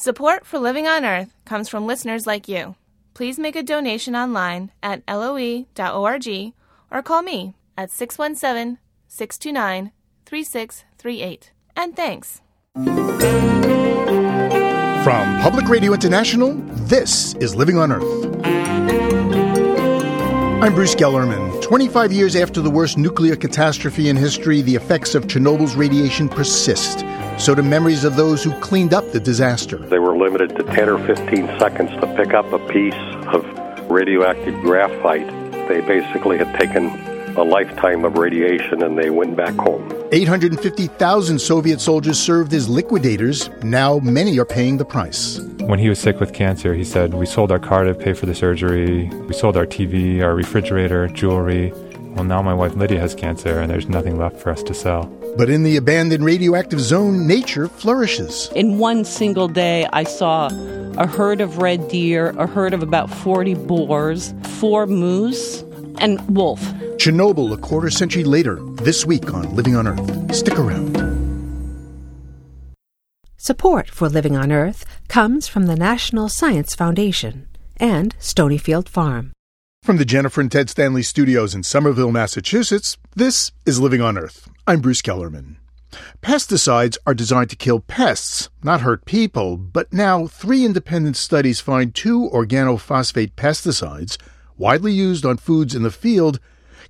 Support for Living on Earth comes from listeners like you. Please make a donation online at loe.org or call me at 617 629 3638. And thanks. From Public Radio International, this is Living on Earth. I'm Bruce Gellerman. 25 years after the worst nuclear catastrophe in history, the effects of Chernobyl's radiation persist so do memories of those who cleaned up the disaster. They were limited to 10 or 15 seconds to pick up a piece of radioactive graphite. They basically had taken a lifetime of radiation and they went back home. 850,000 Soviet soldiers served as liquidators. Now many are paying the price. When he was sick with cancer, he said, We sold our car to pay for the surgery. We sold our TV, our refrigerator, jewelry. Well, now my wife Lydia has cancer and there's nothing left for us to sell. But in the abandoned radioactive zone, nature flourishes. In one single day, I saw a herd of red deer, a herd of about 40 boars, four moose, and wolf. Chernobyl, a quarter century later, this week on Living on Earth. Stick around. Support for Living on Earth comes from the National Science Foundation and Stonyfield Farm. From the Jennifer and Ted Stanley studios in Somerville, Massachusetts, this is Living on Earth. I'm Bruce Gellerman. Pesticides are designed to kill pests, not hurt people, but now three independent studies find two organophosphate pesticides, widely used on foods in the field,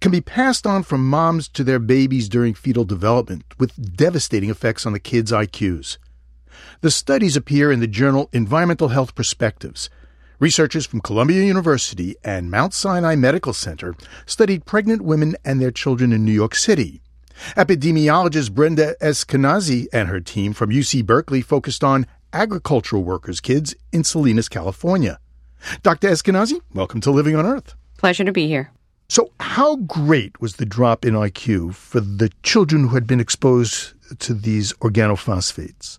can be passed on from moms to their babies during fetal development, with devastating effects on the kids' IQs. The studies appear in the journal Environmental Health Perspectives. Researchers from Columbia University and Mount Sinai Medical Center studied pregnant women and their children in New York City. Epidemiologist Brenda Eskenazi and her team from UC Berkeley focused on agricultural workers' kids in Salinas, California. Dr. Eskenazi, welcome to Living on Earth. Pleasure to be here. So, how great was the drop in IQ for the children who had been exposed to these organophosphates?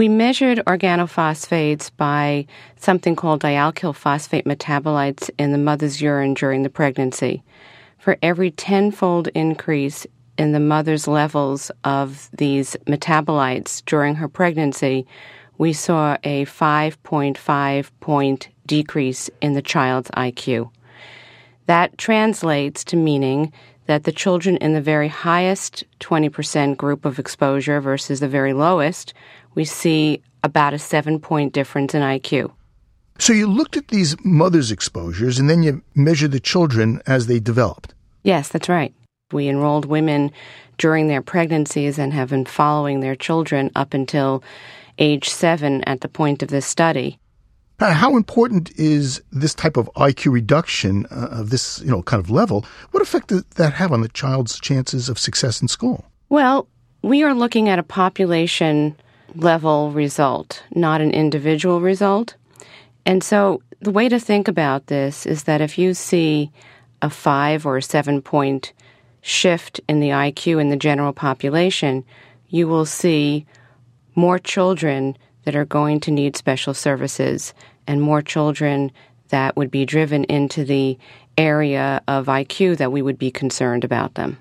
We measured organophosphates by something called dialkyl phosphate metabolites in the mother's urine during the pregnancy. For every tenfold increase in the mother's levels of these metabolites during her pregnancy, we saw a 5.5 point decrease in the child's IQ. That translates to meaning that the children in the very highest 20% group of exposure versus the very lowest we see about a seven point difference in IQ. So you looked at these mothers' exposures and then you measured the children as they developed. Yes, that's right. We enrolled women during their pregnancies and have been following their children up until age seven at the point of this study. How important is this type of IQ reduction uh, of this, you know, kind of level? What effect does that have on the child's chances of success in school? Well, we are looking at a population level result, not an individual result. And so the way to think about this is that if you see a five or a seven point shift in the IQ in the general population, you will see more children that are going to need special services and more children that would be driven into the area of IQ that we would be concerned about them.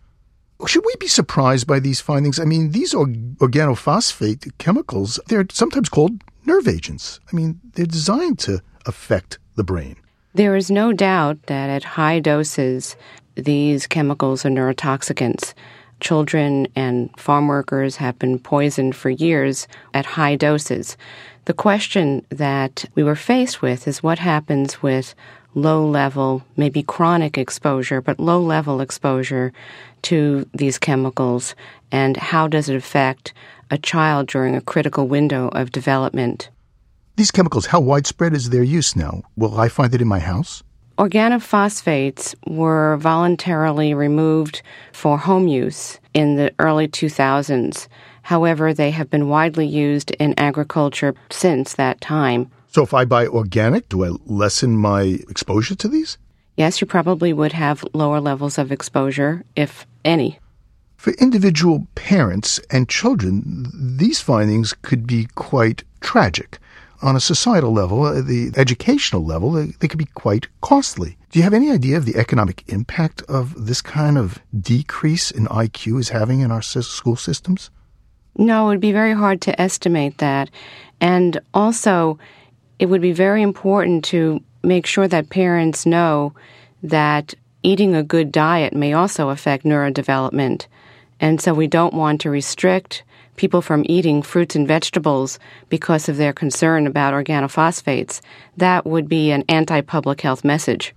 Should we be surprised by these findings? I mean, these organophosphate chemicals, they're sometimes called nerve agents. I mean, they're designed to affect the brain. There is no doubt that at high doses, these chemicals are neurotoxicants. Children and farm workers have been poisoned for years at high doses. The question that we were faced with is what happens with low level, maybe chronic exposure, but low level exposure to these chemicals, and how does it affect a child during a critical window of development? These chemicals, how widespread is their use now? Will I find it in my house? Organophosphates were voluntarily removed for home use in the early 2000s. However, they have been widely used in agriculture since that time. So if I buy organic, do I lessen my exposure to these? Yes, you probably would have lower levels of exposure, if any. For individual parents and children, these findings could be quite tragic. On a societal level, uh, the educational level, they could be quite costly. Do you have any idea of the economic impact of this kind of decrease in IQ is having in our school systems? No, it would be very hard to estimate that. And also, it would be very important to make sure that parents know that eating a good diet may also affect neurodevelopment. And so we don't want to restrict people from eating fruits and vegetables because of their concern about organophosphates. That would be an anti public health message.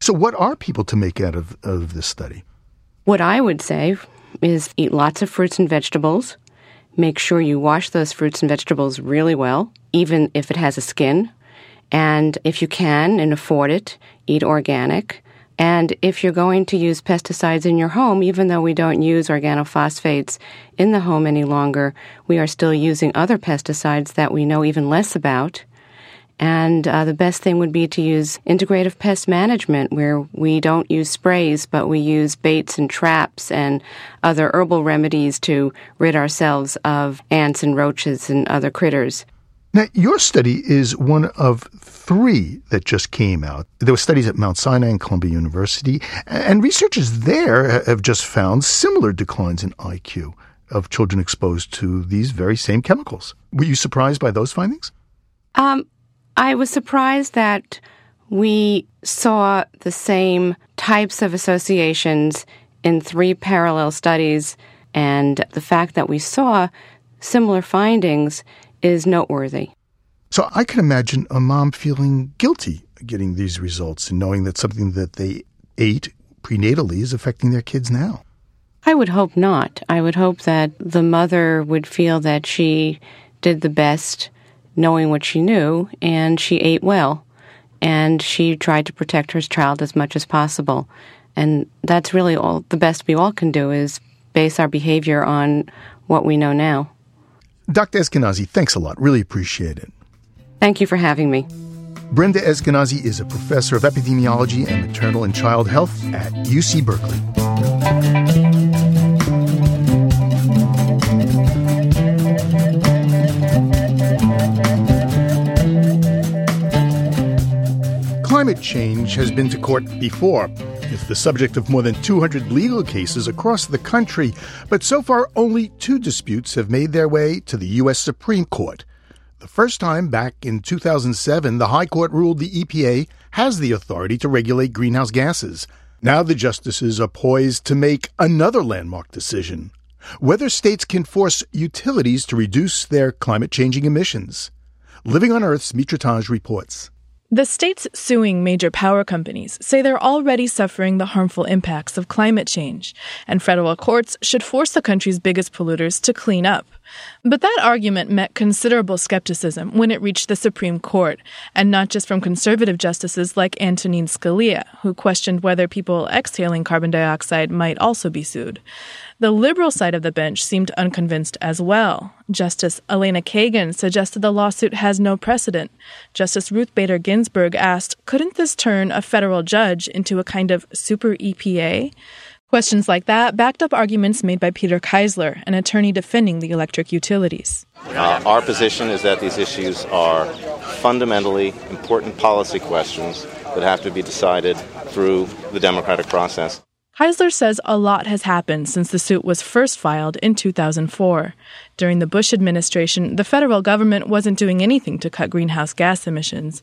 So, what are people to make out of, of this study? What I would say is eat lots of fruits and vegetables. Make sure you wash those fruits and vegetables really well, even if it has a skin. And if you can and afford it, eat organic. And if you're going to use pesticides in your home, even though we don't use organophosphates in the home any longer, we are still using other pesticides that we know even less about. And uh, the best thing would be to use integrative pest management, where we don't use sprays, but we use baits and traps and other herbal remedies to rid ourselves of ants and roaches and other critters. Now, your study is one of three that just came out. There were studies at Mount Sinai and Columbia University, and researchers there have just found similar declines in IQ of children exposed to these very same chemicals. Were you surprised by those findings? Um, I was surprised that we saw the same types of associations in three parallel studies, and the fact that we saw similar findings is noteworthy. So I can imagine a mom feeling guilty getting these results and knowing that something that they ate prenatally is affecting their kids now. I would hope not. I would hope that the mother would feel that she did the best knowing what she knew and she ate well and she tried to protect her child as much as possible. And that's really all the best we all can do is base our behavior on what we know now. Dr. Eskenazi, thanks a lot. Really appreciate it. Thank you for having me. Brenda Eskenazi is a professor of epidemiology and maternal and child health at UC Berkeley. Climate change has been to court before. It's the subject of more than 200 legal cases across the country, but so far only two disputes have made their way to the U.S. Supreme Court. The first time back in 2007, the High Court ruled the EPA has the authority to regulate greenhouse gases. Now the justices are poised to make another landmark decision whether states can force utilities to reduce their climate changing emissions. Living on Earth's Mitra Taj reports. The states suing major power companies say they're already suffering the harmful impacts of climate change, and federal courts should force the country's biggest polluters to clean up. But that argument met considerable skepticism when it reached the Supreme Court, and not just from conservative justices like Antonin Scalia, who questioned whether people exhaling carbon dioxide might also be sued. The liberal side of the bench seemed unconvinced as well. Justice Elena Kagan suggested the lawsuit has no precedent. Justice Ruth Bader Ginsburg asked, couldn't this turn a federal judge into a kind of super EPA? Questions like that backed up arguments made by Peter Keisler, an attorney defending the electric utilities. Uh, our position is that these issues are fundamentally important policy questions that have to be decided through the democratic process. Keisler says a lot has happened since the suit was first filed in 2004. During the Bush administration, the federal government wasn't doing anything to cut greenhouse gas emissions.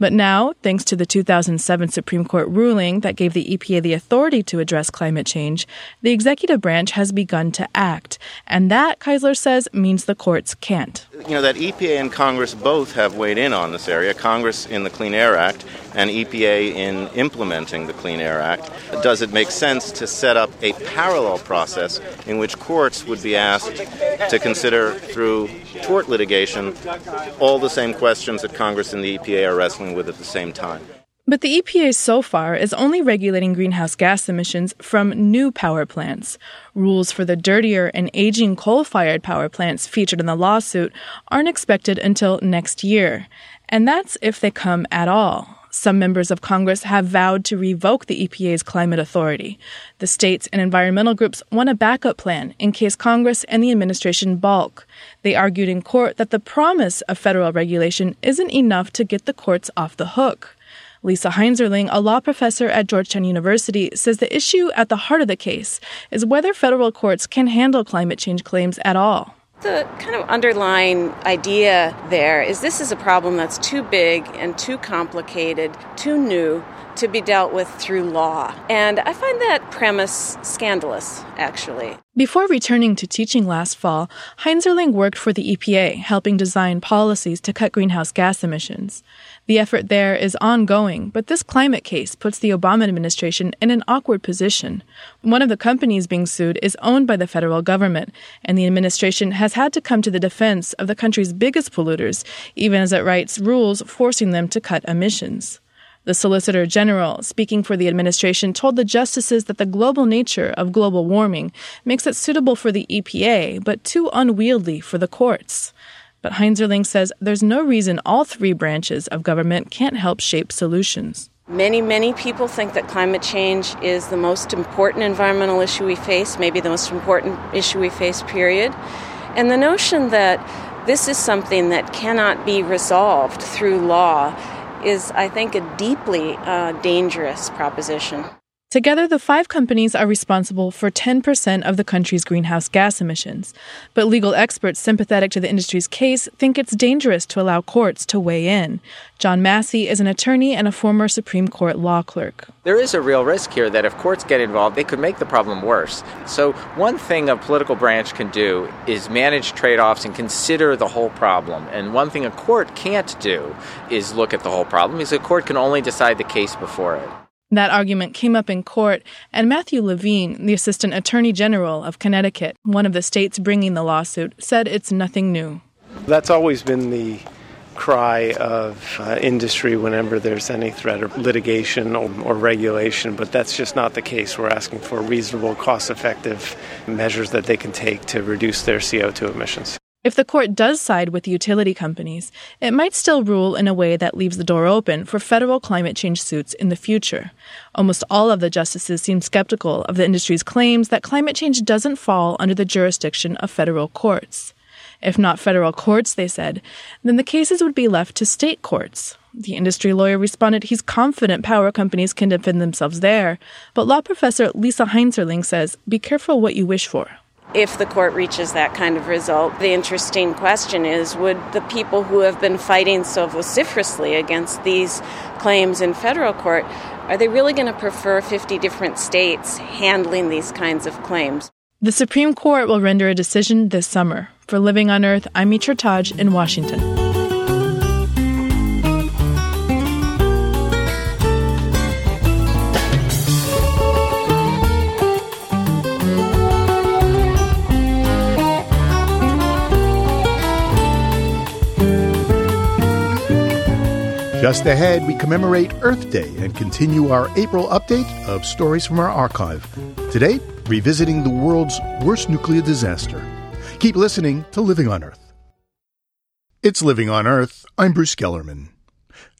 But now, thanks to the 2007 Supreme Court ruling that gave the EPA the authority to address climate change, the executive branch has begun to act. And that, Keisler says, means the courts can't. You know, that EPA and Congress both have weighed in on this area Congress in the Clean Air Act and EPA in implementing the Clean Air Act. Does it make sense to set up a parallel process in which courts would be asked to consider through tort litigation all the same questions that Congress and the EPA are wrestling with at the same time? But the EPA so far is only regulating greenhouse gas emissions from new power plants. Rules for the dirtier and aging coal fired power plants featured in the lawsuit aren't expected until next year. And that's if they come at all. Some members of Congress have vowed to revoke the EPA's climate authority. The states and environmental groups want a backup plan in case Congress and the administration balk. They argued in court that the promise of federal regulation isn't enough to get the courts off the hook. Lisa Heinzerling, a law professor at Georgetown University, says the issue at the heart of the case is whether federal courts can handle climate change claims at all. The kind of underlying idea there is this is a problem that's too big and too complicated, too new to be dealt with through law. And I find that premise scandalous, actually. Before returning to teaching last fall, Heinzerling worked for the EPA, helping design policies to cut greenhouse gas emissions. The effort there is ongoing, but this climate case puts the Obama administration in an awkward position. One of the companies being sued is owned by the federal government, and the administration has had to come to the defense of the country's biggest polluters, even as it writes rules forcing them to cut emissions. The Solicitor General, speaking for the administration, told the justices that the global nature of global warming makes it suitable for the EPA, but too unwieldy for the courts. But Heinzerling says there's no reason all three branches of government can't help shape solutions. Many, many people think that climate change is the most important environmental issue we face, maybe the most important issue we face, period. And the notion that this is something that cannot be resolved through law is, I think, a deeply uh, dangerous proposition. Together, the five companies are responsible for 10% of the country's greenhouse gas emissions. But legal experts sympathetic to the industry's case think it's dangerous to allow courts to weigh in. John Massey is an attorney and a former Supreme Court law clerk. There is a real risk here that if courts get involved, they could make the problem worse. So, one thing a political branch can do is manage trade offs and consider the whole problem. And one thing a court can't do is look at the whole problem, because a court can only decide the case before it. That argument came up in court, and Matthew Levine, the Assistant Attorney General of Connecticut, one of the states bringing the lawsuit, said it's nothing new. That's always been the cry of uh, industry whenever there's any threat of litigation or, or, regulation, but that's just not the case. We're asking for reasonable, cost effective measures that they can take to reduce their CO2 emissions. If the court does side with utility companies, it might still rule in a way that leaves the door open for federal climate change suits in the future. Almost all of the justices seem skeptical of the industry's claims that climate change doesn't fall under the jurisdiction of federal courts. If not federal courts, they said, then the cases would be left to state courts. The industry lawyer responded he's confident power companies can defend themselves there, but law professor Lisa Heinzerling says be careful what you wish for if the court reaches that kind of result. The interesting question is would the people who have been fighting so vociferously against these claims in federal court are they really going to prefer 50 different states handling these kinds of claims? The Supreme Court will render a decision this summer. For Living on Earth, I'm Mitra Taj in Washington. Just ahead, we commemorate Earth Day and continue our April update of stories from our archive. Today, revisiting the world's worst nuclear disaster. Keep listening to Living on Earth. It's Living on Earth. I'm Bruce Gellerman.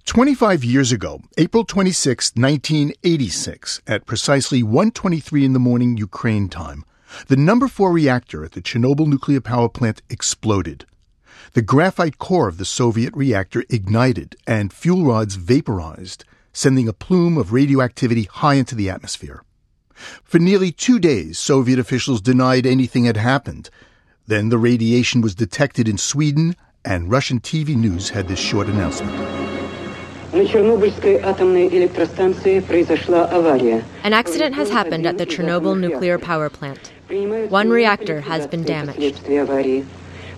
25 years ago, April 26, 1986, at precisely 1:23 in the morning Ukraine time, the number 4 reactor at the Chernobyl nuclear power plant exploded. The graphite core of the Soviet reactor ignited and fuel rods vaporized, sending a plume of radioactivity high into the atmosphere. For nearly two days, Soviet officials denied anything had happened. Then the radiation was detected in Sweden, and Russian TV news had this short announcement. An accident has happened at the Chernobyl nuclear power plant. One reactor has been damaged.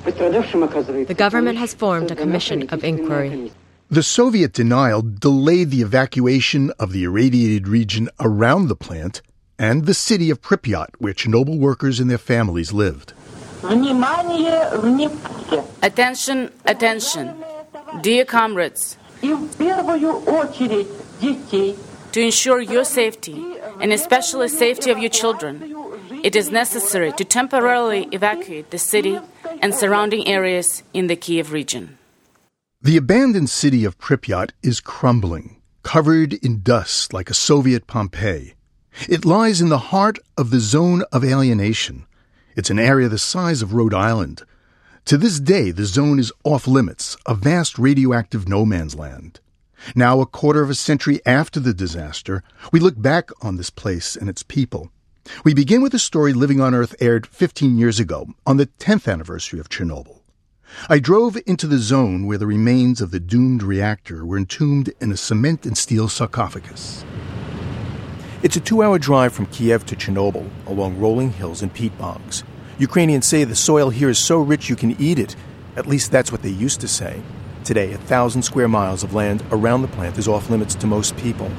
The government has formed a commission of inquiry. The Soviet denial delayed the evacuation of the irradiated region around the plant and the city of Pripyat, where Chernobyl workers and their families lived. Attention, attention. Dear comrades, to ensure your safety, and especially safety of your children, it is necessary to temporarily evacuate the city and surrounding areas in the Kiev region. The abandoned city of Pripyat is crumbling, covered in dust like a Soviet Pompeii. It lies in the heart of the zone of alienation. It's an area the size of Rhode Island. To this day, the zone is off limits, a vast radioactive no man's land. Now, a quarter of a century after the disaster, we look back on this place and its people. We begin with a story Living on Earth aired 15 years ago, on the 10th anniversary of Chernobyl. I drove into the zone where the remains of the doomed reactor were entombed in a cement and steel sarcophagus. It's a two hour drive from Kiev to Chernobyl along rolling hills and peat bogs. Ukrainians say the soil here is so rich you can eat it. At least that's what they used to say. Today, a thousand square miles of land around the plant is off limits to most people.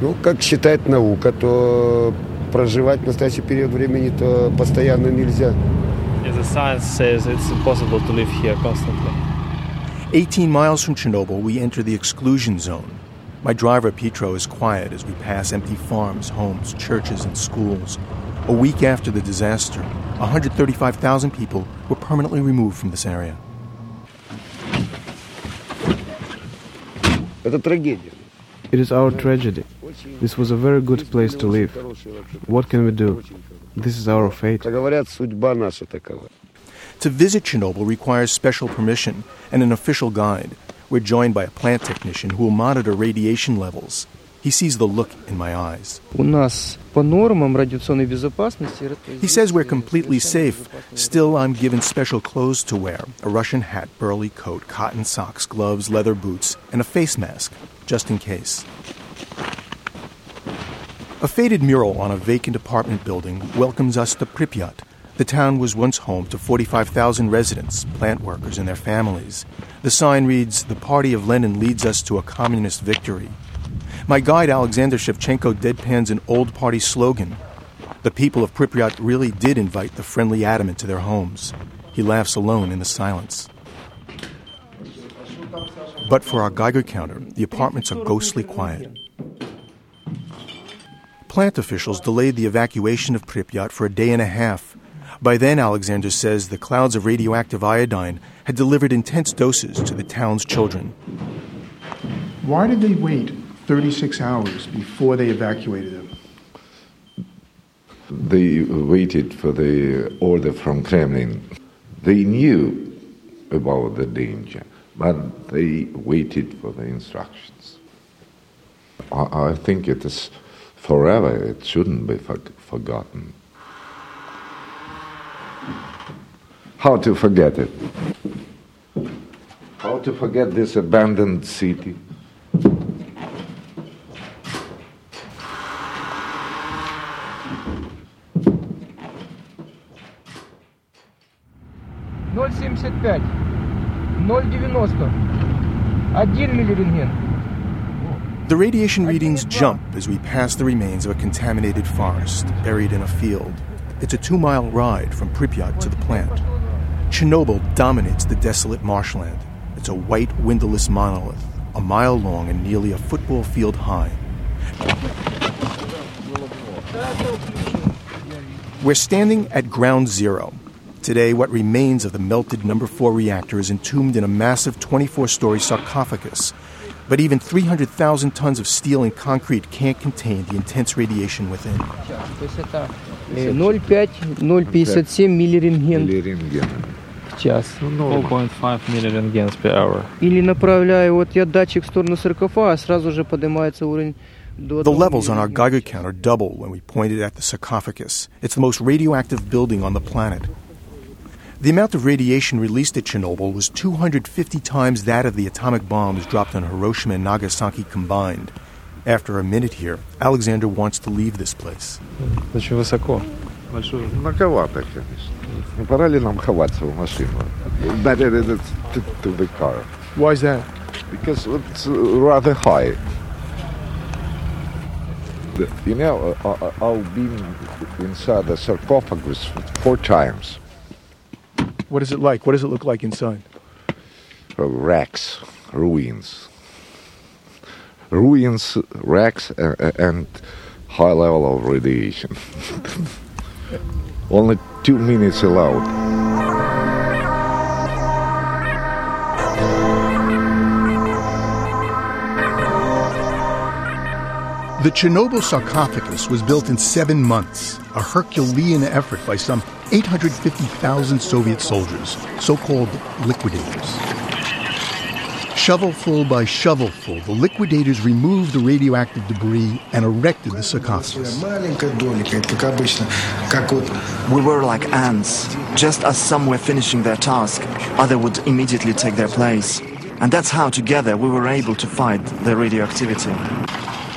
Ну, как считает наука, то проживать в настоящий период времени то постоянно нельзя. Yeah, the science says it's impossible to live here constantly. 18 miles from Chernobyl, we enter the exclusion zone. My driver, Petro, is quiet as we pass empty farms, homes, churches, and schools. A week after the disaster, 135,000 people were permanently removed from this area. Это трагедия. It is our tragedy. This was a very good place to live. What can we do? This is our fate. To visit Chernobyl requires special permission and an official guide. We're joined by a plant technician who will monitor radiation levels. He sees the look in my eyes. He says we're completely safe. Still, I'm given special clothes to wear a Russian hat, burly coat, cotton socks, gloves, leather boots, and a face mask just in case. A faded mural on a vacant apartment building welcomes us to Pripyat. The town was once home to 45,000 residents, plant workers, and their families. The sign reads, The party of Lenin leads us to a communist victory. My guide Alexander Shevchenko deadpans an old party slogan. The people of Pripyat really did invite the friendly atom into their homes. He laughs alone in the silence. But for our Geiger counter, the apartments are ghostly quiet. Plant officials delayed the evacuation of Pripyat for a day and a half. By then, Alexander says, the clouds of radioactive iodine had delivered intense doses to the town's children. Why did they wait 36 hours before they evacuated them? They waited for the order from Kremlin. They knew about the danger, but they waited for the instructions. I, I think it is forever, it shouldn't be for, forgotten. How to forget it? How to forget this abandoned city? Ноль семьдесят пять, The radiation readings jump as we pass the remains of a contaminated forest buried in a field. It's a two mile ride from Pripyat to the plant. Chernobyl dominates the desolate marshland. It's a white, windowless monolith, a mile long and nearly a football field high. We're standing at ground zero. Today, what remains of the melted number 4 reactor is entombed in a massive 24 story sarcophagus. But even 300,000 tons of steel and concrete can't contain the intense radiation within. То есть это 0,5-0,57 миллирентген в час. 4.5 millirentgens per hour. Или направляю вот я датчик в сторону саркофага, сразу же поднимается уровень до The levels on our Geiger counter double when we point it at the sarcophagus. It's the most radioactive building on the planet. The amount of radiation released at Chernobyl was 250 times that of the atomic bombs dropped on Hiroshima and Nagasaki combined. After a minute here, Alexander wants to leave this place. Очень высоко. Многовато, конечно. Не пора ли нам ховаться в машину? Better than it's to, to the car. Why is that? Because it's rather high. The- You know, I, I- I've been inside the sarcophagus four times. What is it like? What does it look like inside? Uh, wrecks, ruins. Ruins, wrecks, uh, uh, and high level of radiation. Only two minutes allowed. The Chernobyl sarcophagus was built in seven months, a Herculean effort by some 850,000 Soviet soldiers, so called liquidators. Shovelful by shovelful, the liquidators removed the radioactive debris and erected the sarcophagus. We were like ants. Just as some were finishing their task, others would immediately take their place. And that's how, together, we were able to fight the radioactivity.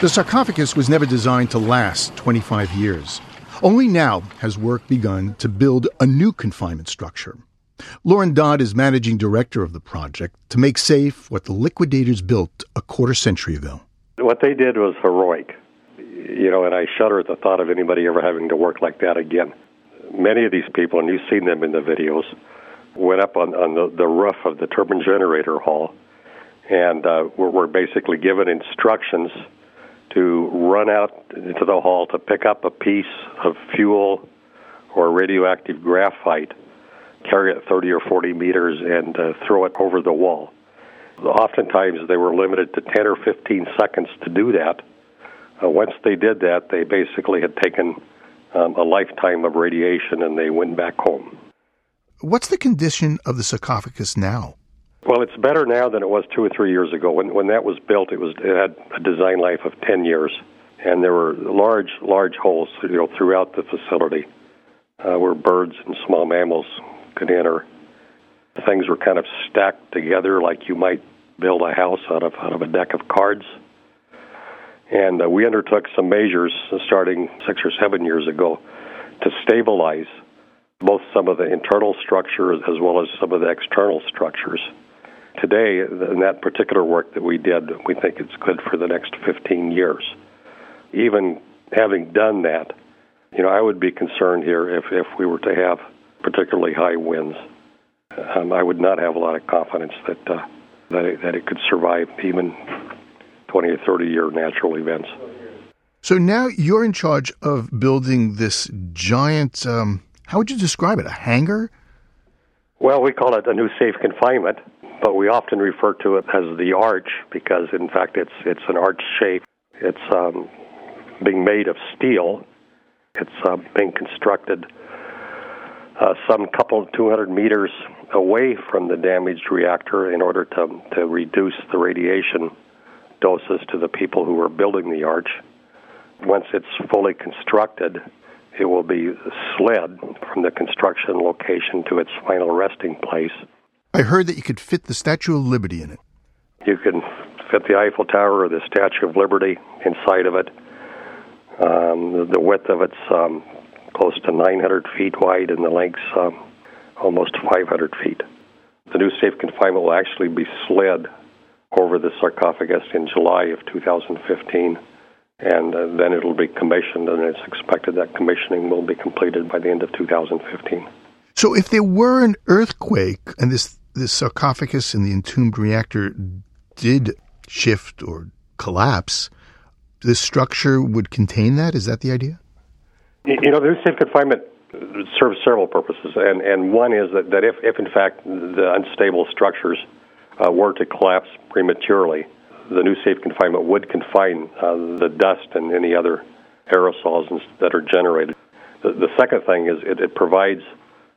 The sarcophagus was never designed to last 25 years. Only now has work begun to build a new confinement structure. Laurin Dodd is managing director of the project to make safe what the liquidators built a quarter century ago. What they did was heroic, you know, and I shudder at the thought of anybody ever having to work like that again. Many of these people, and you've seen them in the videos, went up on, on the, the roof of the turbine generator hall and uh, were, were basically given instructions to run out into the hall to pick up a piece of fuel or radioactive graphite carry it 30 or 40 meters and uh, throw it over the wall. Oftentimes, they were limited to 10 or 15 seconds to do that. Uh, once they did that, they basically had taken um, a lifetime of radiation and they went back home. What's the condition of the sarcophagus now? Well, it's better now than it was two or three years ago. When when that was built, it was it had a design life of 10 years, and there were large large holes you know throughout the facility uh, where birds and small mammals could enter. Things were kind of stacked together like you might build a house out of out of a deck of cards. And uh, we undertook some measures starting six or seven years ago to stabilize both some of the internal structures as well as some of the external structures. Today, in that particular work that we did, we think it's good for the next 15 years. Even having done that, you know, I would be concerned here if, if we were to have particularly high winds. Um, I would not have a lot of confidence that uh, that, it, that it could survive even 20 or 30 year natural events. So now you're in charge of building this giant. Um, how would you describe it? A hangar? Well, we call it a new safe confinement, but we often refer to it as the arch because, in fact, it's it's an arch shape. It's um, being made of steel. It's uh, being constructed uh, some couple 200 meters away from the damaged reactor in order to, to reduce the radiation doses to the people who are building the arch. Once it's fully constructed, it will be slid from the construction location to its final resting place. I heard that you could fit the Statue of Liberty in it. You can fit the Eiffel Tower or the Statue of Liberty inside of it. Um, the width of it's um, close to 900 feet wide, and the length's um, almost 500 feet. The new safe confinement will actually be slid over the sarcophagus in July of 2015, and uh, then it'll be commissioned, and it's expected that commissioning will be completed by the end of 2015. So, if there were an earthquake and this this sarcophagus in the entombed reactor did shift or collapse, this structure would contain that. Is that the idea? You know, the new safe confinement serves several purposes, and, and one is that, that if, if, in fact, the unstable structures uh, were to collapse prematurely, the new safe confinement would confine uh, the dust and any other aerosols that are generated. The, the second thing is it, it provides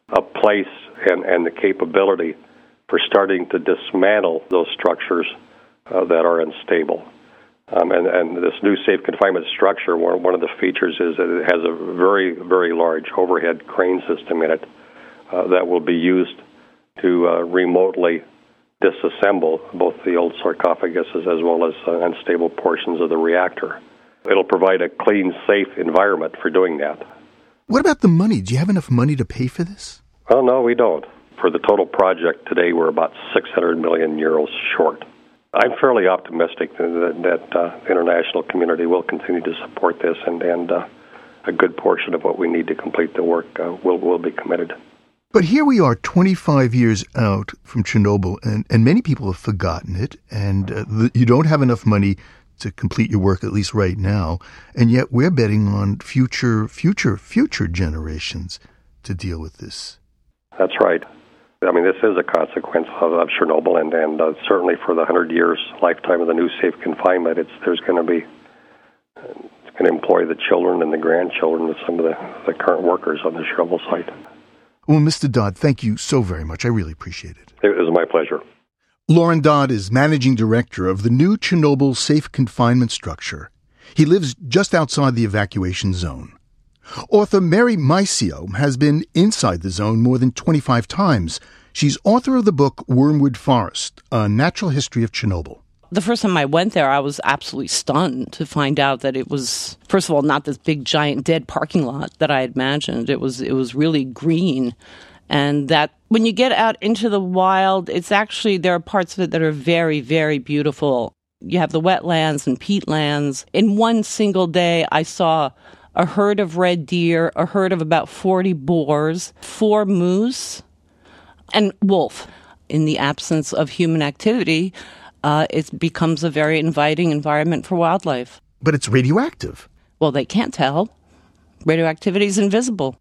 a place and, and the capability for starting to dismantle those structures uh, that are unstable. Um, and, and this new safe confinement structure, one, one of the features is that it has a very, very large overhead crane system in it uh, that will be used to uh, remotely disassemble both the old sarcophaguses as well as uh, unstable portions of the reactor. It'll provide a clean, safe environment for doing that. What about the money? Do you have enough money to pay for this? Well, no, we don't. For the total project today, we're about 600 million euros short. I'm fairly optimistic that, that uh, the international community will continue to support this, and, and uh, a good portion of what we need to complete the work uh, will, will be committed. But here we are 25 years out from Chernobyl, and, and many people have forgotten it, and uh, the, you don't have enough money to complete your work, at least right now, and yet we're betting on future, future, future generations to deal with this. That's right. I mean, this is a consequence of, of Chernobyl, and, and uh, certainly for the 100 years lifetime of the new safe confinement, it's there's going to be it's going to employ the children and the grandchildren of some of the, the current workers on the Chernobyl site. Well, Mr. Dodd, thank you so very much. I really appreciate it. It was my pleasure. Laurin Dodd is managing director of the new Chernobyl safe confinement structure. He lives just outside the evacuation zone. Author Mary Mycio has been inside the zone more than 25 times. She's author of the book Wormwood Forest, A Natural History of Chernobyl. The first time I went there, I was absolutely stunned to find out that it was, first of all, not this big giant dead parking lot that I had imagined. It was, it was really green. And that when you get out into the wild, it's actually, there are parts of it that are very, very beautiful. You have the wetlands and peatlands. In one single day, I saw a herd of red deer, a herd of about 40 boars, four moose, and wolf. In the absence of human activity, uh, it becomes a very inviting environment for wildlife. But it's radioactive. Well, they can't tell. Radioactivity is invisible.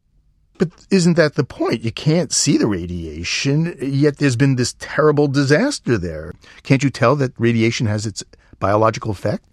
But isn't that the point? You can't see the radiation, yet there's been this terrible disaster there. Can't you tell that radiation has its biological effect?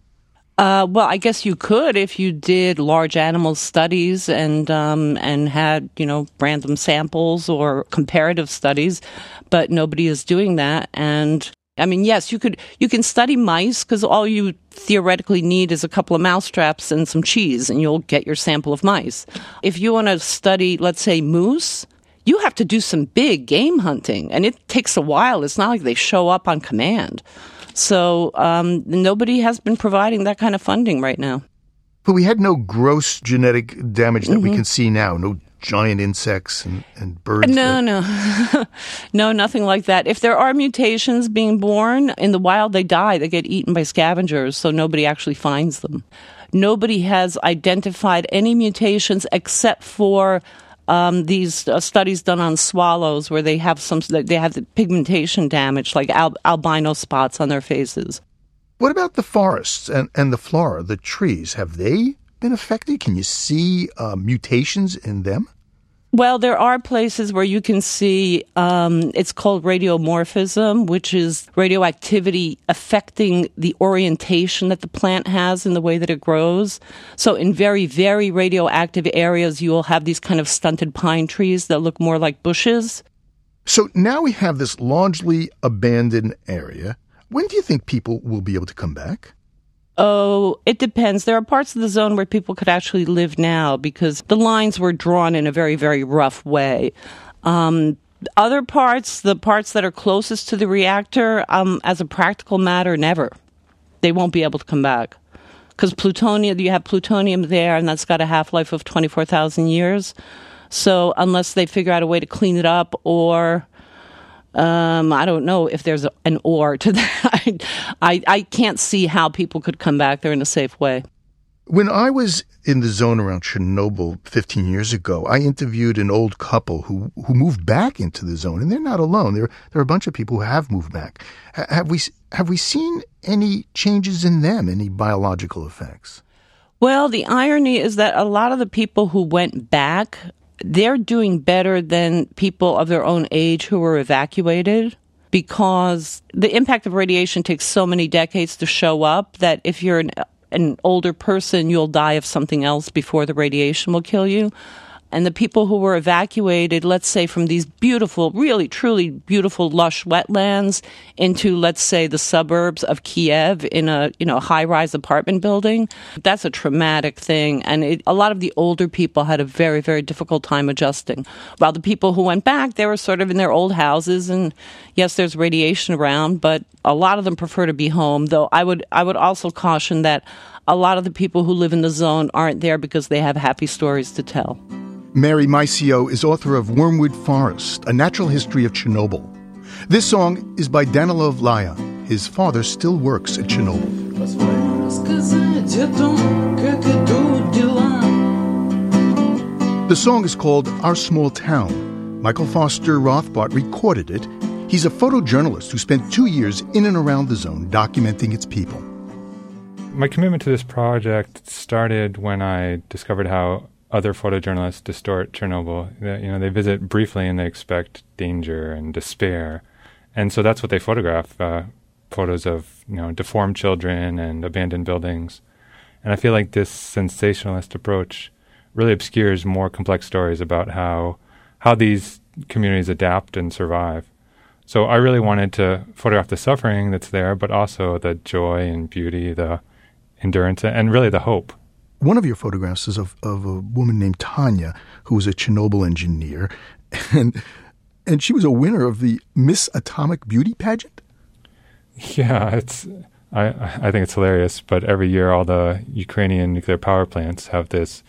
Uh, well, I guess you could if you did large animal studies and um, and had you know random samples or comparative studies, but nobody is doing that. And I mean, yes, you could you can study mice because all you theoretically need is a couple of mouse traps and some cheese, and you'll get your sample of mice. If you want to study, let's say, moose, you have to do some big game hunting, and it takes a while. It's not like they show up on command. So um, nobody has been providing that kind of funding right now. But we had no gross genetic damage that mm-hmm. we can see now. No giant insects and, and birds. No, no, no, nothing like that. If there are mutations being born in the wild, they die. They get eaten by scavengers, so nobody actually finds them. Nobody has identified any mutations except for um, these uh, studies done on swallows where they have some they have the pigmentation damage, like al- albino spots on their faces. What about the forests and, and the flora, the trees? Have they been affected? Can you see uh, mutations in them? Well, there are places where you can see um, it's called radiomorphism, which is radioactivity affecting the orientation that the plant has in the way that it grows. So, in very, very radioactive areas, you will have these kind of stunted pine trees that look more like bushes. So, now we have this largely abandoned area. When do you think people will be able to come back? Oh, it depends. There are parts of the zone where people could actually live now because the lines were drawn in a very, very rough way. Um, other parts, the parts that are closest to the reactor, um, as a practical matter, never. They won't be able to come back because plutonium. You have plutonium there, and that's got a half life of twenty four thousand years. So unless they figure out a way to clean it up or um, I don't know if there's an or to that. I, I can't see how people could come back there in a safe way. When I was in the zone around Chernobyl 15 years ago, I interviewed an old couple who, who moved back into the zone, and they're not alone. There, there are a bunch of people who have moved back. Have we have we seen any changes in them, any biological effects? Well, the irony is that a lot of the people who went back they're doing better than people of their own age who were evacuated because the impact of radiation takes so many decades to show up that if you're an, an older person, you'll die of something else before the radiation will kill you and the people who were evacuated, let's say from these beautiful, really truly beautiful lush wetlands into, let's say, the suburbs of Kiev in a, you know, high rise apartment building, that's a traumatic thing. And it, a lot of the older people had a very, very difficult time adjusting. While the people who went back, they were sort of in their old houses and yes, there's radiation around, but a lot of them prefer to be home, though I would, I would also caution that a lot of the people who live in the zone aren't there because they have happy stories to tell. Mary Mycio is author of Wormwood Forest, A Natural History of Chernobyl. This song is by Danilov Laya. His father still works at Chernobyl. The song is called Our Small Town. Michael Foster Rothbart recorded it. He's a photojournalist who spent two years in and around the zone documenting its people. My commitment to this project started when I discovered how other photojournalists distort Chernobyl. They, you know, they visit briefly and they expect danger and despair, and so that's what they photograph: uh, photos of you know deformed children and abandoned buildings. And I feel like this sensationalist approach really obscures more complex stories about how how these communities adapt and survive. So I really wanted to photograph the suffering that's there, but also the joy and beauty, the endurance, and really the hope. One of your photographs is of, of a woman named Tanya, who was a Chernobyl engineer, and and she was a winner of the Miss Atomic Beauty pageant. Yeah, it's I I think it's hilarious. But every year, all the Ukrainian nuclear power plants have this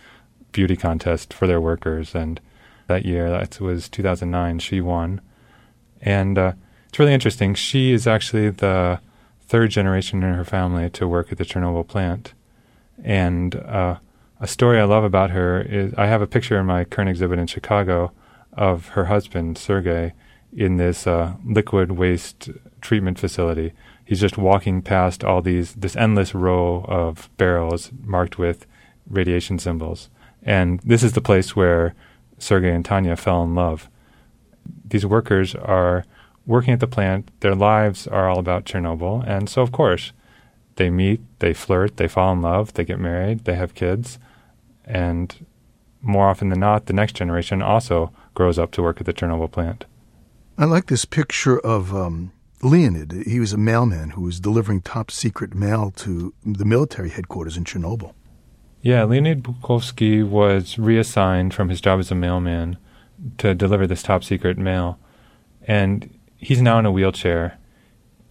beauty contest for their workers, and that year, that was 2009, she won, and uh, it's really interesting. She is actually the third generation in her family to work at the Chernobyl plant, and uh, a story I love about her is I have a picture in my current exhibit in Chicago of her husband Sergei in this uh, liquid waste treatment facility. He's just walking past all these this endless row of barrels marked with radiation symbols, and this is the place where Sergei and Tanya fell in love. These workers are working at the plant. Their lives are all about Chernobyl, and so of course they meet, they flirt, they fall in love, they get married, they have kids, and more often than not, the next generation also grows up to work at the Chernobyl plant. I like this picture of um, Leonid. He was a mailman who was delivering top secret mail to the military headquarters in Chernobyl. Yeah, Leonid Bukovsky was reassigned from his job as a mailman to deliver this top secret mail. And he's now in a wheelchair.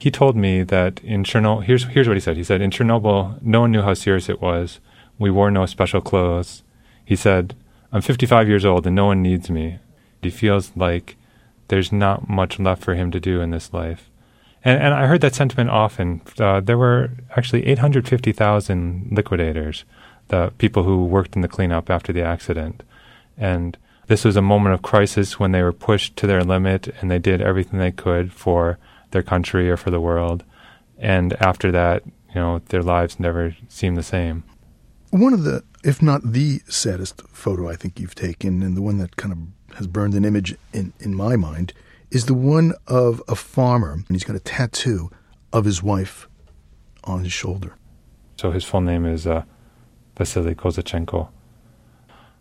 He told me that in Chernobyl, here's, here's what he said. He said, In Chernobyl, no one knew how serious it was. We wore no special clothes. He said, I'm 55 years old and no one needs me. He feels like there's not much left for him to do in this life. And, and I heard that sentiment often. Uh, there were actually 850,000 liquidators, the people who worked in the cleanup after the accident. And this was a moment of crisis when they were pushed to their limit and they did everything they could for their country or for the world. And after that, you know, their lives never seem the same. One of the, if not the saddest photo I think you've taken, and the one that kind of has burned an image in, in my mind, is the one of a farmer, and he's got a tattoo of his wife on his shoulder. So his full name is uh, Vasily Kozachenko.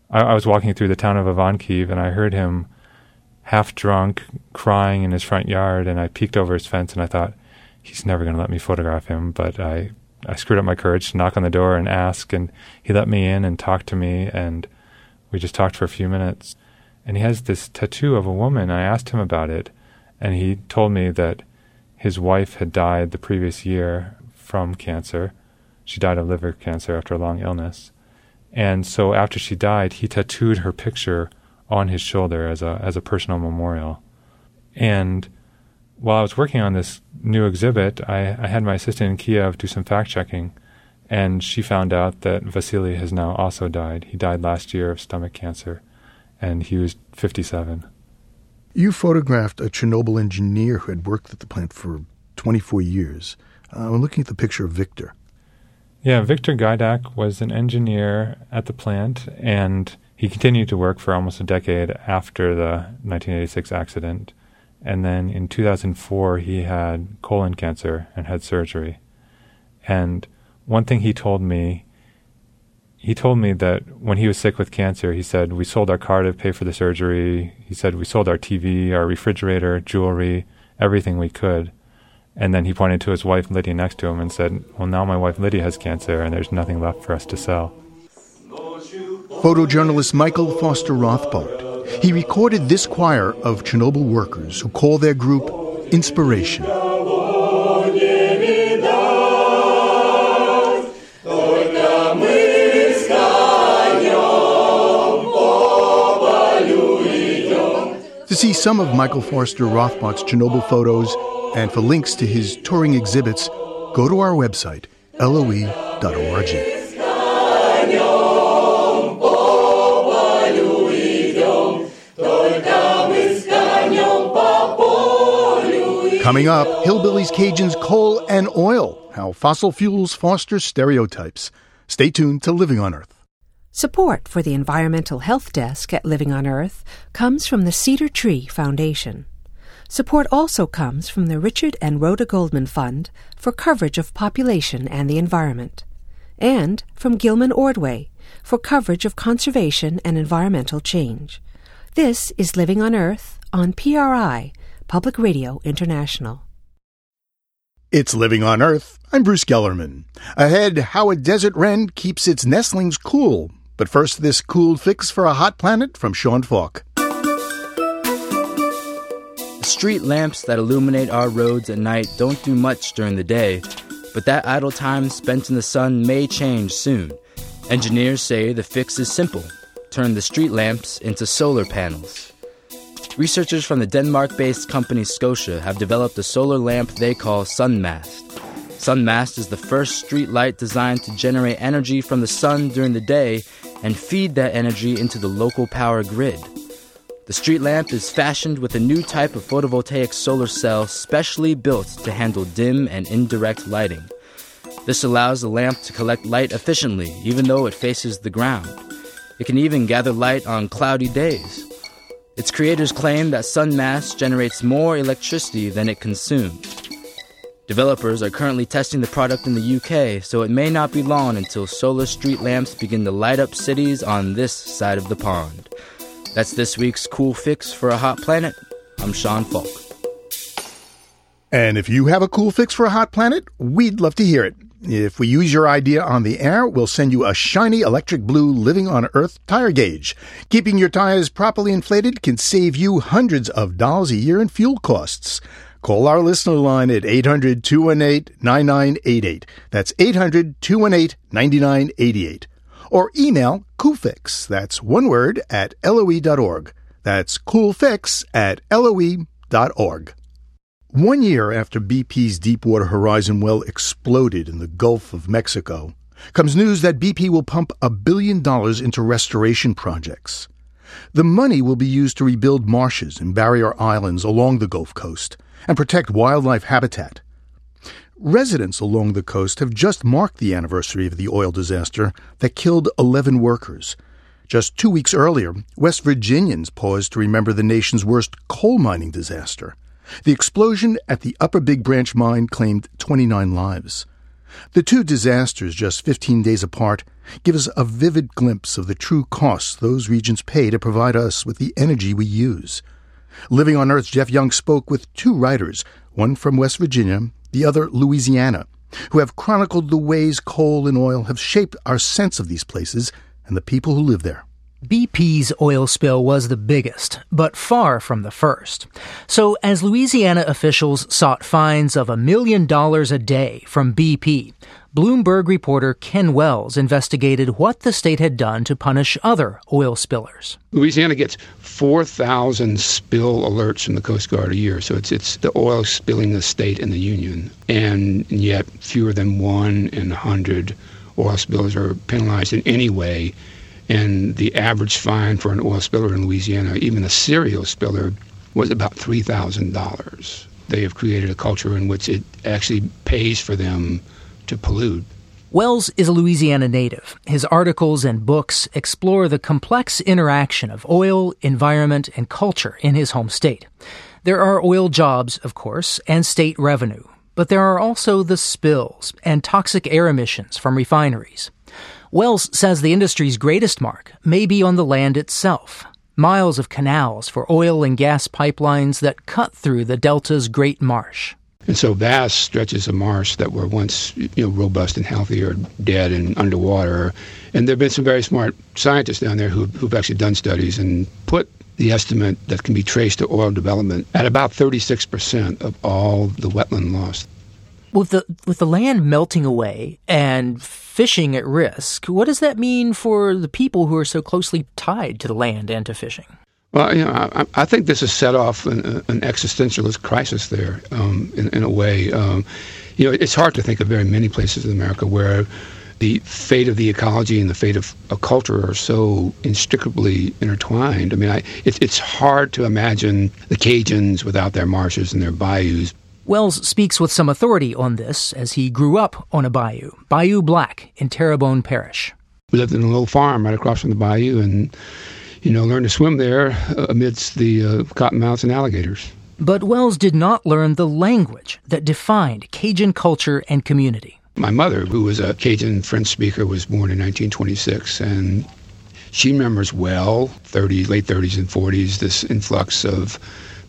I, I was walking through the town of Ivankiv, and I heard him half drunk, crying in his front yard, and I peeked over his fence, and I thought, he's never going to let me photograph him, but I I screwed up my courage to knock on the door and ask, and he let me in and talked to me, and we just talked for a few minutes and he has this tattoo of a woman. I asked him about it, and he told me that his wife had died the previous year from cancer. She died of liver cancer after a long illness. And so after she died, he tattooed her picture on his shoulder as a as a personal memorial. And while I was working on this new exhibit, I, I had my assistant in Kiev do some fact checking, and she found out that Vasily has now also died. He died last year of stomach cancer and he was 57. You photographed a Chernobyl engineer who had worked at the plant for 24 years. Uh, I'm looking at the picture of Victor. Yeah, Victor Gaidak was an engineer at the plant, and he continued to work for almost a decade after the 1986 accident. And then in 2004, he had colon cancer and had surgery. And one thing he told me he told me that when he was sick with cancer, he said, We sold our car to pay for the surgery. He said, We sold our TV, our refrigerator, jewelry, everything we could. And then he pointed to his wife, Lydia, next to him and said, Well, now my wife, Lydia, has cancer, and there's nothing left for us to sell. Photojournalist Michael Forster Rothbart. He recorded this choir of Chernobyl workers who call their group Inspiration. To see some of Michael Forster Rothbart's Chernobyl photos and for links to his touring exhibits, go to our website, loe.org. Coming up, Hillbillies, Cajuns, Coal, and Oil How Fossil Fuels Foster Stereotypes. Stay tuned to Living on Earth. Support for the Environmental Health Desk at Living on Earth comes from the Cedar Tree Foundation. Support also comes from the Richard and Rhoda Goldman Fund for coverage of population and the environment, and from Gilman Ordway for coverage of conservation and environmental change. This is Living on Earth on PRI, Public Radio International. It's Living on Earth. I'm Bruce Gellerman. Ahead, how a desert wren keeps its nestlings cool. But first, this cool fix for a hot planet from Sean Falk. Street lamps that illuminate our roads at night don't do much during the day, but that idle time spent in the sun may change soon. Engineers say the fix is simple turn the street lamps into solar panels. Researchers from the Denmark based company Scotia have developed a solar lamp they call SunMast. SunMast is the first street light designed to generate energy from the sun during the day and feed that energy into the local power grid. The street lamp is fashioned with a new type of photovoltaic solar cell specially built to handle dim and indirect lighting. This allows the lamp to collect light efficiently, even though it faces the ground. It can even gather light on cloudy days. Its creators claim that SunMast generates more electricity than it consumes. Developers are currently testing the product in the UK, so it may not be long until solar street lamps begin to light up cities on this side of the pond. That's this week's Cool Fix for a Hot Planet. I'm Sean Falk. And if you have a cool fix for a hot planet, we'd love to hear it. If we use your idea on the air, we'll send you a shiny electric blue living on Earth tire gauge. Keeping your tires properly inflated can save you hundreds of dollars a year in fuel costs. Call our listener line at 800 218 9988. That's 800 218 9988. Or email coolfix, that's one word, at loe.org. That's coolfix at loe.org. One year after BP's Deepwater Horizon well exploded in the Gulf of Mexico, comes news that BP will pump a billion dollars into restoration projects. The money will be used to rebuild marshes and barrier islands along the Gulf Coast and protect wildlife habitat. Residents along the coast have just marked the anniversary of the oil disaster that killed 11 workers. Just two weeks earlier, West Virginians paused to remember the nation's worst coal mining disaster. The explosion at the Upper Big Branch mine claimed 29 lives. The two disasters, just 15 days apart, give us a vivid glimpse of the true costs those regions pay to provide us with the energy we use. Living on Earth, Jeff Young spoke with two writers, one from West Virginia, the other Louisiana, who have chronicled the ways coal and oil have shaped our sense of these places and the people who live there. BP's oil spill was the biggest, but far from the first. So, as Louisiana officials sought fines of a million dollars a day from BP, Bloomberg reporter Ken Wells investigated what the state had done to punish other oil spillers. Louisiana gets 4,000 spill alerts from the Coast Guard a year, so it's, it's the oil spilling the state and the union. And yet, fewer than one in a 100 oil spills are penalized in any way and the average fine for an oil spiller in Louisiana, even a serial spiller, was about $3,000. They have created a culture in which it actually pays for them to pollute. Wells is a Louisiana native. His articles and books explore the complex interaction of oil, environment, and culture in his home state. There are oil jobs, of course, and state revenue, but there are also the spills and toxic air emissions from refineries. Wells says the industry's greatest mark may be on the land itself. Miles of canals for oil and gas pipelines that cut through the Delta's Great Marsh. And so vast stretches of marsh that were once you know, robust and healthy are dead and underwater. And there have been some very smart scientists down there who, who've actually done studies and put the estimate that can be traced to oil development at about 36% of all the wetland loss. With the with the land melting away and fishing at risk, what does that mean for the people who are so closely tied to the land and to fishing? Well, you know, I, I think this has set off an, an existentialist crisis there, um, in, in, a way. Um, you know, it's hard to think of very many places in America where the fate of the ecology and the fate of a culture are so inextricably intertwined. I mean, I, it, it's hard to imagine the Cajuns without their marshes and their bayous. Wells speaks with some authority on this as he grew up on a bayou, Bayou Black in Terrebonne Parish. We lived in a little farm right across from the bayou and, you know, learned to swim there amidst the uh, cottonmouths and alligators. But Wells did not learn the language that defined Cajun culture and community. My mother, who was a Cajun French speaker, was born in 1926, and she remembers well, 30s, late 30s and 40s, this influx of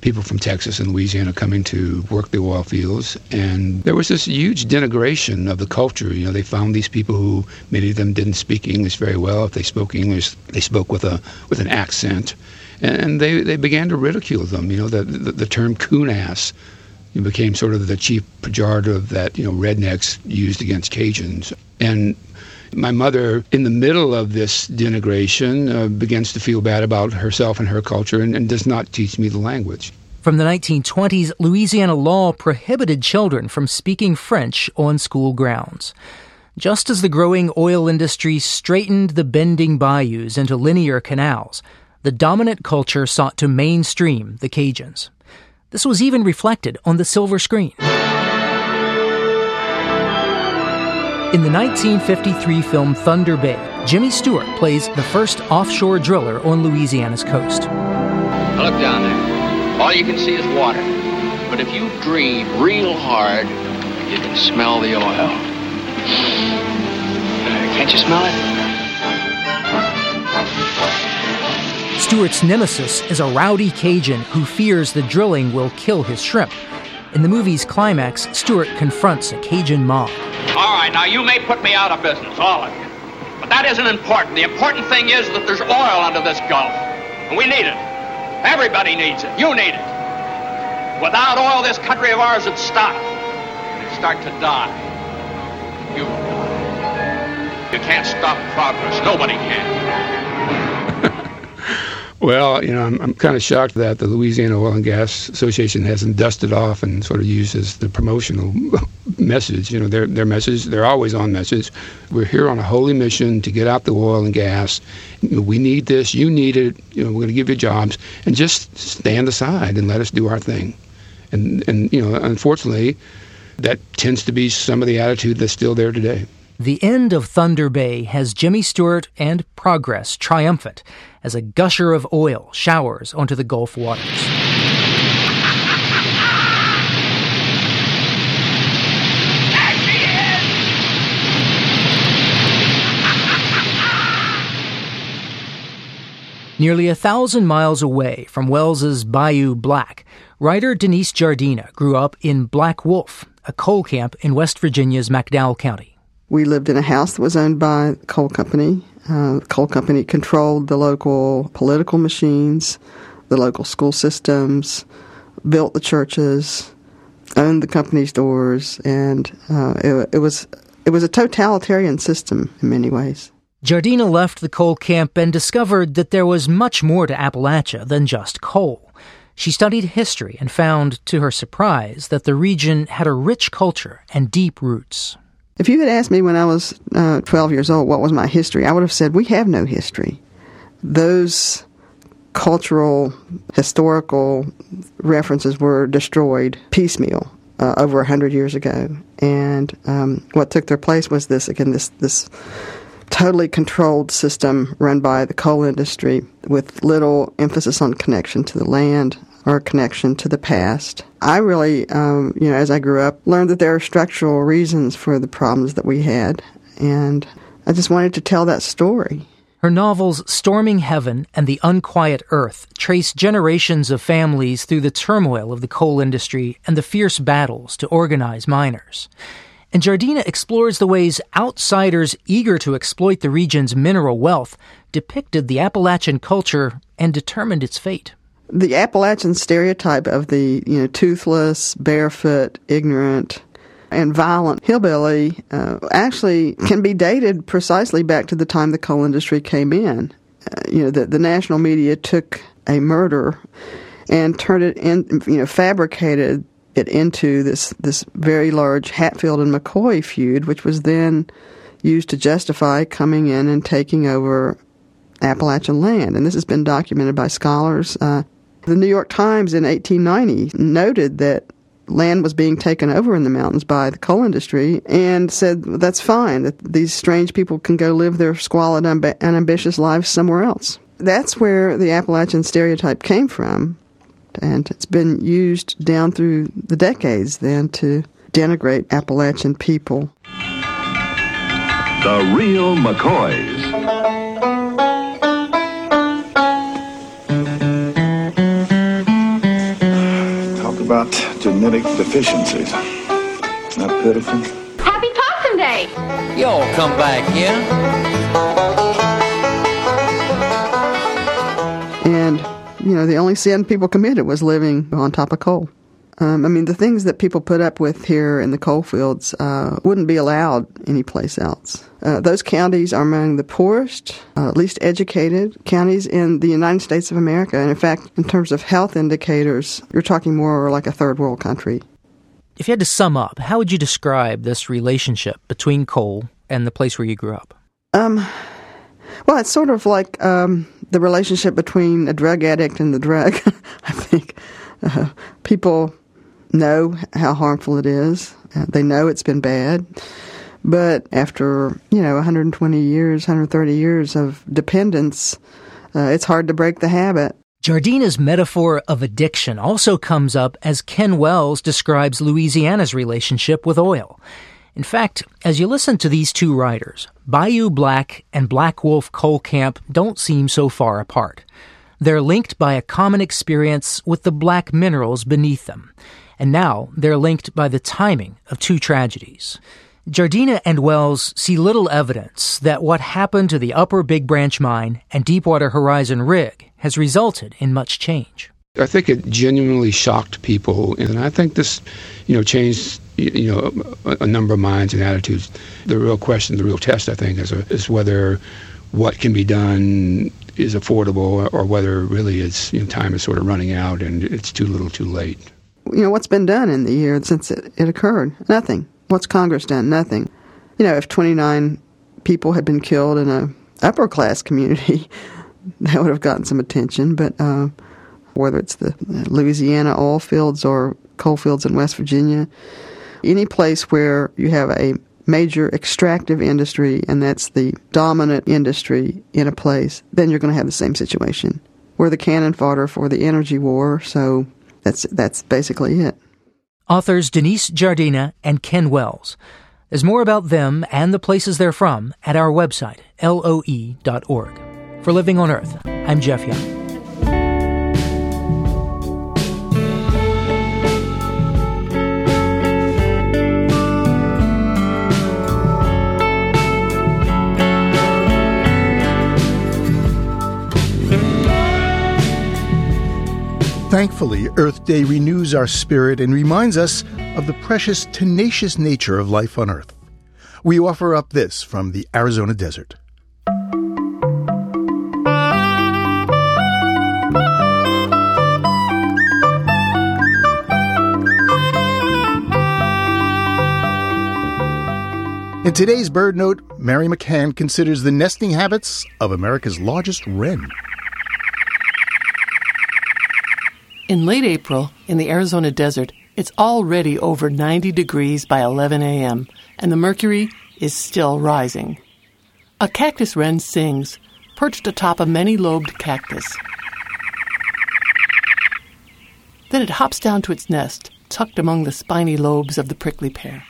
people from Texas and Louisiana coming to work the oil fields. And there was this huge denigration of the culture. You know, they found these people who many of them didn't speak English very well. If they spoke English, they spoke with a with an accent, and they they began to ridicule them. You know, the the, the term coon ass became sort of the chief pejorative that you know rednecks used against Cajuns. And my mother, in the middle of this denigration, uh, begins to feel bad about herself and her culture and, and does not teach me the language. From the 1920s, Louisiana law prohibited children from speaking French on school grounds. Just as the growing oil industry straightened the bending bayous into linear canals, the dominant culture sought to mainstream the Cajuns. This was even reflected on the silver screen. In the 1953 film Thunder Bay, Jimmy Stewart plays the first offshore driller on Louisiana's coast. Look down there. All you can see is water. But if you breathe real hard, you can smell the oil. Can't you smell it? Stewart's nemesis is a rowdy Cajun who fears the drilling will kill his shrimp. In the movie's climax, Stewart confronts a Cajun mob. All right, now you may put me out of business, all of you. But that isn't important. The important thing is that there's oil under this Gulf. And we need it. Everybody needs it. You need it. Without oil, this country of ours would stop. It'd start to die. You You can't stop progress. Nobody can. Well, you know, I'm, I'm kind of shocked that the Louisiana Oil and Gas Association hasn't dusted off and sort of used as the promotional message. You know, their their message, they're always on message. We're here on a holy mission to get out the oil and gas. We need this. You need it. You know, we're going to give you jobs, and just stand aside and let us do our thing. And and you know, unfortunately, that tends to be some of the attitude that's still there today. The end of Thunder Bay has Jimmy Stewart and progress triumphant as a gusher of oil showers onto the Gulf waters. Nearly a thousand miles away from Wells's Bayou Black, writer Denise Giardina grew up in Black Wolf, a coal camp in West Virginia's McDowell County. We lived in a house that was owned by the coal company. Uh, the coal company controlled the local political machines, the local school systems, built the churches, owned the company stores, and uh, it, it was it was a totalitarian system in many ways. Giardina left the coal camp and discovered that there was much more to Appalachia than just coal. She studied history and found, to her surprise, that the region had a rich culture and deep roots. If you had asked me when I was uh, 12 years old what was my history, I would have said, We have no history. Those cultural, historical references were destroyed piecemeal uh, over a hundred years ago, and um, what took their place was this again this this totally controlled system run by the coal industry with little emphasis on connection to the land or a connection to the past. I really, um, you know, as I grew up, learned that there are structural reasons for the problems that we had, and I just wanted to tell that story. Her novels Storming Heaven and The Unquiet Earth trace generations of families through the turmoil of the coal industry and the fierce battles to organize miners. And Giardina explores the ways outsiders eager to exploit the region's mineral wealth depicted the Appalachian culture and determined its fate. The Appalachian stereotype of the you know toothless, barefoot, ignorant, and violent hillbilly uh, actually can be dated precisely back to the time the coal industry came in. Uh, you know, the, the national media took a murder and turned it in, you know, fabricated it into this this very large Hatfield and McCoy feud, which was then used to justify coming in and taking over Appalachian land. And this has been documented by scholars. Uh, the New York Times in 1890 noted that land was being taken over in the mountains by the coal industry and said that's fine, that these strange people can go live their squalid, unambitious lives somewhere else. That's where the Appalachian stereotype came from and it's been used down through the decades then to denigrate Appalachian people. The real McCoys. About genetic deficiencies. Isn't that pitiful? Happy Possum Day! Y'all come back here. And, you know, the only sin people committed was living on top of coal. Um, I mean, the things that people put up with here in the coal fields uh, wouldn't be allowed anyplace else. Uh, those counties are among the poorest, uh, least educated counties in the United States of America. And in fact, in terms of health indicators, you're talking more like a third world country. If you had to sum up, how would you describe this relationship between coal and the place where you grew up? Um, well, it's sort of like um, the relationship between a drug addict and the drug. I think uh, people know how harmful it is. Uh, they know it's been bad. But after, you know, 120 years, 130 years of dependence, uh, it's hard to break the habit. Giardina's metaphor of addiction also comes up as Ken Wells describes Louisiana's relationship with oil. In fact, as you listen to these two writers, Bayou Black and Black Wolf Coal Camp don't seem so far apart. They're linked by a common experience with the black minerals beneath them and now they're linked by the timing of two tragedies. Giardina and Wells see little evidence that what happened to the Upper Big Branch mine and Deepwater Horizon rig has resulted in much change. I think it genuinely shocked people, and I think this, you know, changed you know a, a number of minds and attitudes. The real question, the real test, I think, is, a, is whether what can be done is affordable, or whether really it's you know, time is sort of running out and it's too little, too late you know, what's been done in the year since it, it occurred? Nothing. What's Congress done? Nothing. You know, if 29 people had been killed in a upper class community, that would have gotten some attention. But uh, whether it's the Louisiana oil fields or coal fields in West Virginia, any place where you have a major extractive industry and that's the dominant industry in a place, then you're going to have the same situation. We're the cannon fodder for the energy war, so that's that's basically it. Authors Denise Giardina and Ken Wells. There's more about them and the places they're from at our website, loe.org. For Living on Earth, I'm Jeff Young. Thankfully, Earth Day renews our spirit and reminds us of the precious, tenacious nature of life on Earth. We offer up this from the Arizona desert. In today's BirdNote, Mary McCann considers the nesting habits of America's largest wren. In late April, in the Arizona desert, it's already over 90 degrees by 11 a.m., and the mercury is still rising. A cactus wren sings, perched atop a many lobed cactus. Then it hops down to its nest, tucked among the spiny lobes of the prickly pear.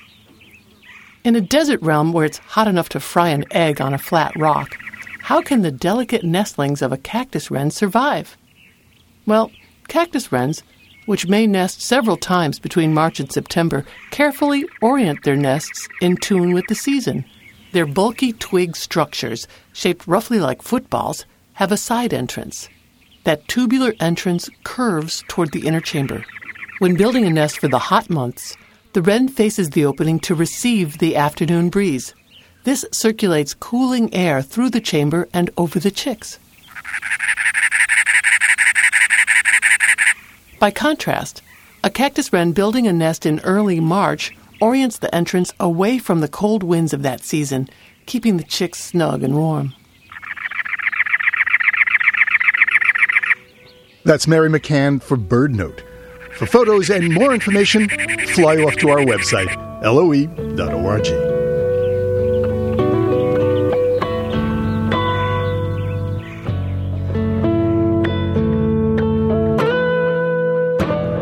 In a desert realm where it's hot enough to fry an egg on a flat rock, how can the delicate nestlings of a cactus wren survive? Well, Cactus wrens, which may nest several times between March and September, carefully orient their nests in tune with the season. Their bulky twig structures, shaped roughly like footballs, have a side entrance. That tubular entrance curves toward the inner chamber. When building a nest for the hot months, the wren faces the opening to receive the afternoon breeze. This circulates cooling air through the chamber and over the chicks. By contrast, a cactus wren building a nest in early March orients the entrance away from the cold winds of that season, keeping the chicks snug and warm. That's Mary McCann for BirdNote. For photos and more information, fly off to our website, loe.org.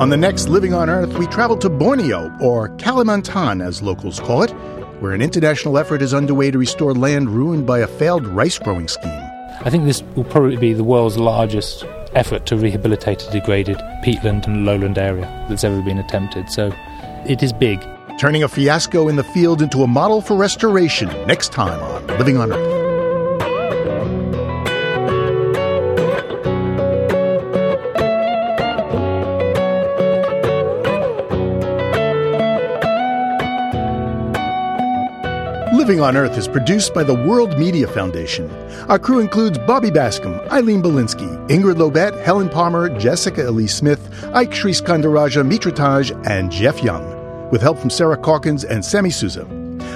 On the next Living on Earth, we travel to Borneo, or Kalimantan as locals call it, where an international effort is underway to restore land ruined by a failed rice growing scheme. I think this will probably be the world's largest effort to rehabilitate a degraded peatland and lowland area that's ever been attempted. So it is big. Turning a fiasco in the field into a model for restoration next time on Living on Earth. Living on Earth is produced by the World Media Foundation. Our crew includes Bobby Bascomb, Eileen Bolinsky, Ingrid Lobet, Helen Palmer, Jessica Elise Smith, Ike Sriskandarajah Mitrataj, and Jeff Young, with help from Sarah Calkins and Sammy Souza.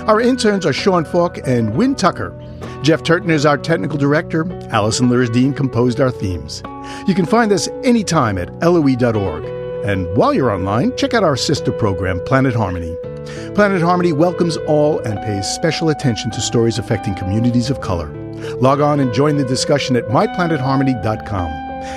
Our interns are Sean Falk and Wynn Tucker. Jeff Turton is our technical director. Allison Lirish Dean composed our themes. You can find us anytime at loe.org. And while you're online, check out our sister program, Planet Harmony. Planet Harmony welcomes all and pays special attention to stories affecting communities of color. Log on and join the discussion at myplanetharmony.com.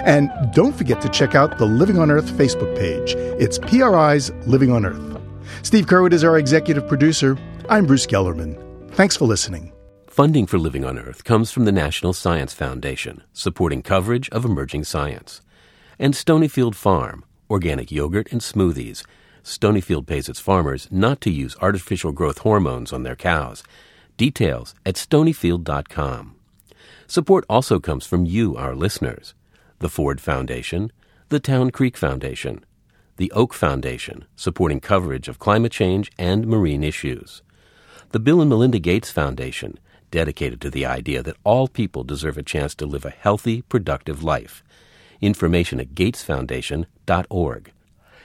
And don't forget to check out the Living on Earth Facebook page. It's PRI's Living on Earth. Steve Curwood is our executive producer. I'm Bruce Gellerman. Thanks for listening. Funding for Living on Earth comes from the National Science Foundation, supporting coverage of emerging science, and Stonyfield Farm, organic yogurt and smoothies Stonyfield pays its farmers not to use artificial growth hormones on their cows. Details at stonyfield.com. Support also comes from you, our listeners. The Ford Foundation, the Town Creek Foundation, the Oak Foundation, supporting coverage of climate change and marine issues. The Bill and Melinda Gates Foundation, dedicated to the idea that all people deserve a chance to live a healthy, productive life. Information at gatesfoundation.org